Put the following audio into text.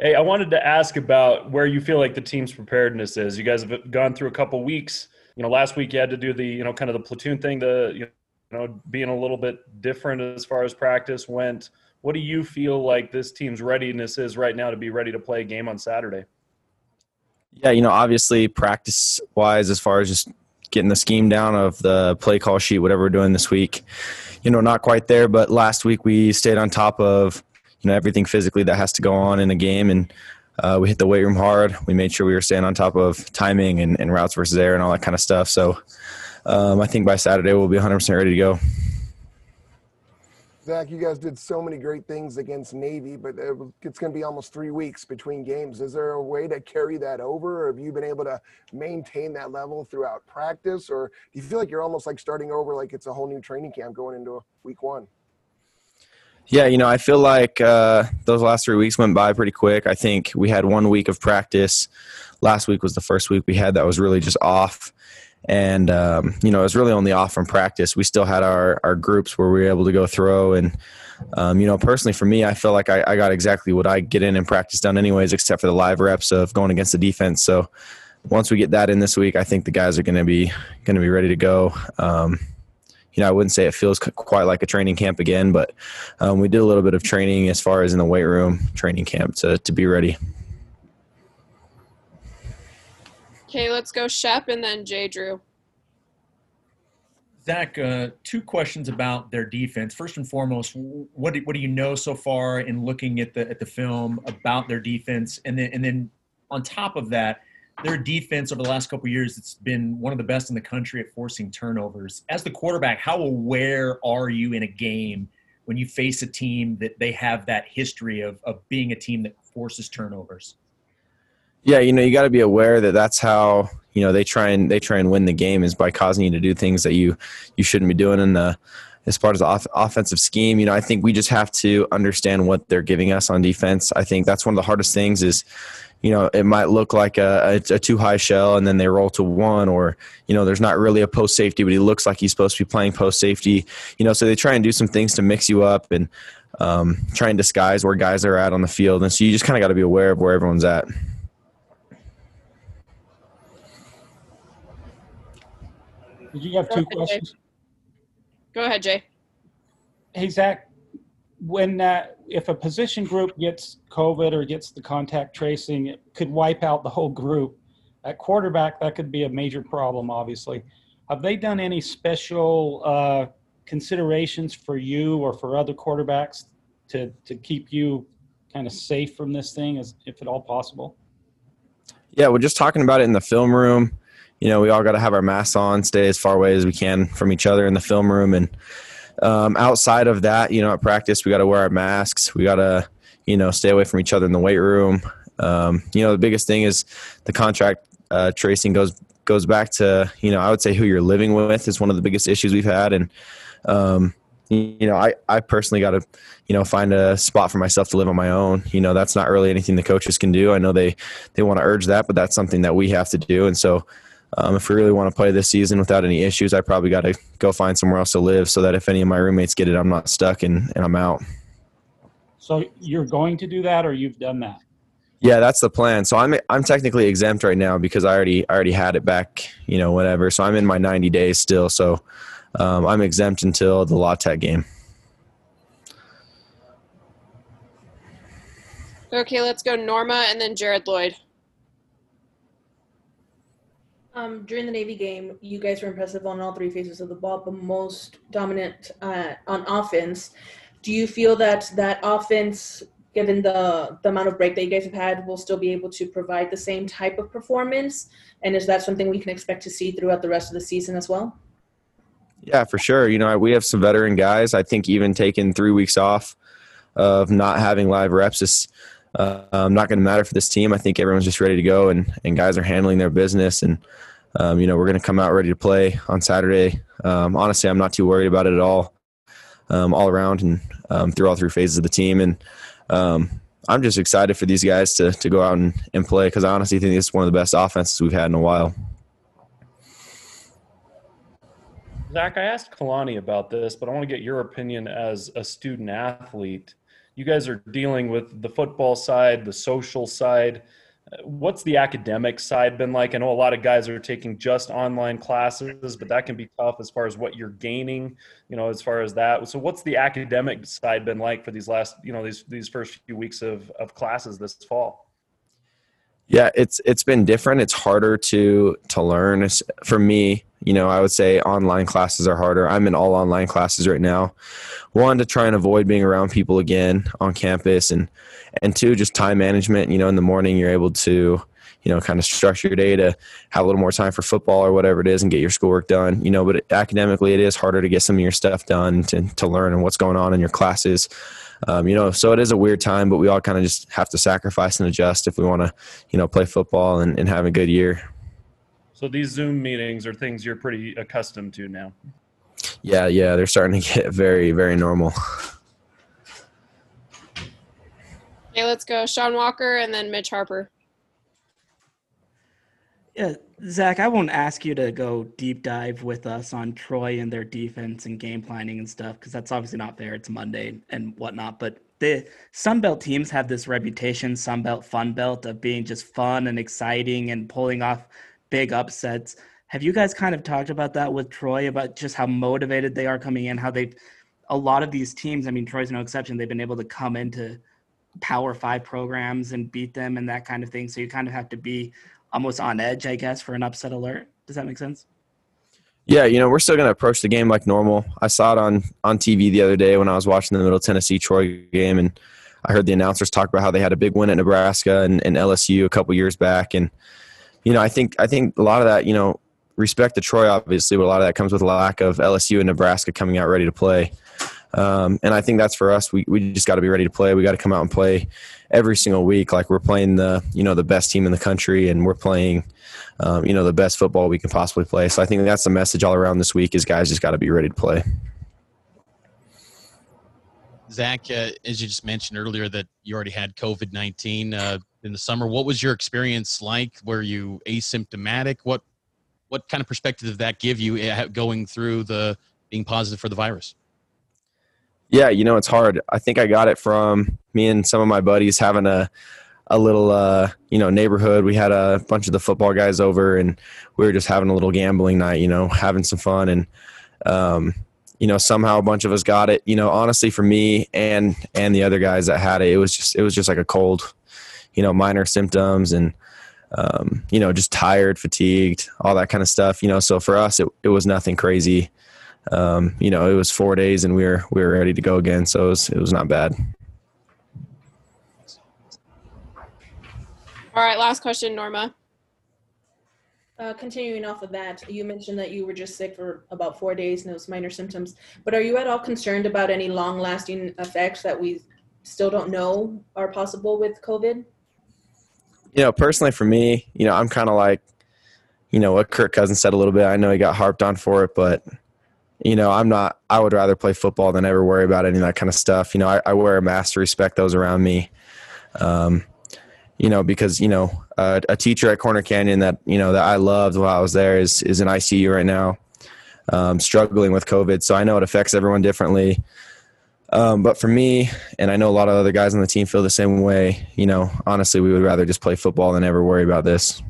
Hey, I wanted to ask about where you feel like the team's preparedness is. You guys have gone through a couple weeks. You know, last week you had to do the, you know, kind of the platoon thing, the, you know, being a little bit different as far as practice went. What do you feel like this team's readiness is right now to be ready to play a game on Saturday? Yeah, you know, obviously practice wise, as far as just getting the scheme down of the play call sheet, whatever we're doing this week, you know, not quite there. But last week we stayed on top of, you know, everything physically that has to go on in a game. And uh, we hit the weight room hard. We made sure we were staying on top of timing and, and routes versus air and all that kind of stuff. So um, I think by Saturday we'll be 100% ready to go. Zach, you guys did so many great things against Navy, but it's going to be almost three weeks between games. Is there a way to carry that over, or have you been able to maintain that level throughout practice, or do you feel like you're almost like starting over, like it's a whole new training camp going into week one? Yeah, you know, I feel like uh, those last three weeks went by pretty quick. I think we had one week of practice. Last week was the first week we had that was really just off. And um, you know it was really only off from practice. We still had our, our groups where we were able to go throw. And um, you know personally for me i feel like I, I, got exactly what i get in and practice done anyways except for the live reps of going against the defense. So once we get that in this week i think the guys are going to be going to be ready to go. Um, you know i wouldn't say it feels quite like a training camp again but um, we did a little bit of training as far as in the weight room training camp to, to be ready Okay, let's go Shep and then Jay Drew. Zach, uh, two questions about their defense. First and foremost, what do, what do you know so far in looking at the at the film about their defense, and then and then on top of that, their defense over the last couple years, it's been one of the best in the country at forcing turnovers. As the quarterback, how aware are you in a game when you face a team that they have that history of of being a team that forces turnovers? Yeah, you know, you got to be aware that that's how you know they try and they try and win the game is by causing you to do things that you you shouldn't be doing in the as part of the off- offensive scheme. You know, I think we just have to understand what they're giving us on defense. I think that's one of the hardest things is you know it might look like a, a, a two high shell and then they roll to one or you know there's not really a post safety but he looks like he's supposed to be playing post safety you know so they try and do some things to mix you up and um, try and disguise where guys are at on the field and so you just kind of got to be aware of where everyone's at Did you have two questions? Go ahead, Jay. Hey, Zach, when uh, if a position group gets COVID or gets the contact tracing, it could wipe out the whole group. At quarterback, that could be a major problem, obviously. Have they done any special uh, considerations for you or for other quarterbacks to, to keep you kind of safe from this thing, as if at all possible? Yeah, we're just talking about it in the film room you know, we all got to have our masks on, stay as far away as we can from each other in the film room. And um, outside of that, you know, at practice, we got to wear our masks. We got to, you know, stay away from each other in the weight room. Um, you know, the biggest thing is the contract uh, tracing goes goes back to, you know, I would say who you're living with is one of the biggest issues we've had. And, um, you know, I, I personally got to, you know, find a spot for myself to live on my own. You know, that's not really anything the coaches can do. I know they, they want to urge that, but that's something that we have to do. And so, um, if we really want to play this season without any issues, I probably got to go find somewhere else to live so that if any of my roommates get it, I'm not stuck and, and I'm out. So you're going to do that, or you've done that? Yeah, that's the plan. So I'm I'm technically exempt right now because I already I already had it back, you know, whatever. So I'm in my 90 days still. So um, I'm exempt until the La Tech game. Okay, let's go Norma and then Jared Lloyd. Um, during the Navy game, you guys were impressive on all three phases of the ball, but most dominant uh, on offense. Do you feel that that offense, given the the amount of break that you guys have had, will still be able to provide the same type of performance? And is that something we can expect to see throughout the rest of the season as well? Yeah, for sure. You know, we have some veteran guys. I think even taking three weeks off of not having live reps is uh, um, not going to matter for this team. I think everyone's just ready to go, and and guys are handling their business, and um, you know we're going to come out ready to play on Saturday. Um, honestly, I'm not too worried about it at all, um, all around and um, through all three phases of the team, and um, I'm just excited for these guys to to go out and, and play because I honestly think it's one of the best offenses we've had in a while. Zach, I asked Kalani about this, but I want to get your opinion as a student athlete you guys are dealing with the football side, the social side. What's the academic side been like? I know a lot of guys are taking just online classes, but that can be tough as far as what you're gaining, you know, as far as that. So what's the academic side been like for these last, you know, these these first few weeks of of classes this fall? Yeah, it's it's been different. It's harder to to learn. For me, you know, I would say online classes are harder. I'm in all online classes right now. One to try and avoid being around people again on campus, and and two just time management. You know, in the morning you're able to you know kind of structure your day to have a little more time for football or whatever it is and get your schoolwork done. You know, but academically it is harder to get some of your stuff done to to learn and what's going on in your classes. Um, you know, so it is a weird time, but we all kind of just have to sacrifice and adjust if we want to, you know, play football and, and have a good year. So these Zoom meetings are things you're pretty accustomed to now. Yeah, yeah, they're starting to get very, very normal. Okay, let's go Sean Walker and then Mitch Harper. Yeah, Zach, I won't ask you to go deep dive with us on Troy and their defense and game planning and stuff because that's obviously not fair. It's Monday and whatnot. But the Sunbelt teams have this reputation, Sunbelt Fun Belt, of being just fun and exciting and pulling off big upsets. Have you guys kind of talked about that with Troy about just how motivated they are coming in, how they, a lot of these teams, I mean, Troy's no exception, they've been able to come into Power Five programs and beat them and that kind of thing. So you kind of have to be almost on edge, I guess, for an upset alert. Does that make sense? Yeah, you know, we're still going to approach the game like normal. I saw it on on TV the other day when I was watching the Middle Tennessee Troy game, and I heard the announcers talk about how they had a big win at Nebraska and, and LSU a couple years back, and you know, I think I think a lot of that, you know, respect to Troy obviously, but a lot of that comes with lack of LSU and Nebraska coming out ready to play. Um, and I think that's for us. We, we just got to be ready to play. We got to come out and play every single week. Like we're playing the, you know, the best team in the country and we're playing, um, you know, the best football we can possibly play. So I think that's the message all around this week is guys just got to be ready to play. Zach, uh, as you just mentioned earlier, that you already had COVID nineteen uh, in the summer. What was your experience like? Were you asymptomatic? What what kind of perspective did that give you uh, going through the being positive for the virus? Yeah, you know, it's hard. I think I got it from me and some of my buddies having a a little uh, you know neighborhood. We had a bunch of the football guys over, and we were just having a little gambling night. You know, having some fun, and um, you know somehow a bunch of us got it. You know, honestly, for me and and the other guys that had it, it was just it was just like a cold. You know, minor symptoms and um, you know just tired, fatigued, all that kind of stuff. You know, so for us, it it was nothing crazy um, you know, it was four days and we were we were ready to go again. So it was it was not bad. All right, last question, Norma. Uh, continuing off of that, you mentioned that you were just sick for about four days and those minor symptoms. But are you at all concerned about any long-lasting effects that we still don't know are possible with COVID? You know, personally for me, you know, I'm kind of like, you know, what Kirk Cousins said a little bit. I know he got harped on for it, but you know, I'm not. I would rather play football than ever worry about any of that kind of stuff. You know, I, I wear a mask to respect those around me. Um, you know, because you know, uh, a teacher at Corner Canyon that you know that I loved while I was there is is in ICU right now, um, struggling with COVID. So I know it affects everyone differently. Um, but for me, and I know a lot of other guys on the team feel the same way. You know, honestly, we would rather just play football than ever worry about this.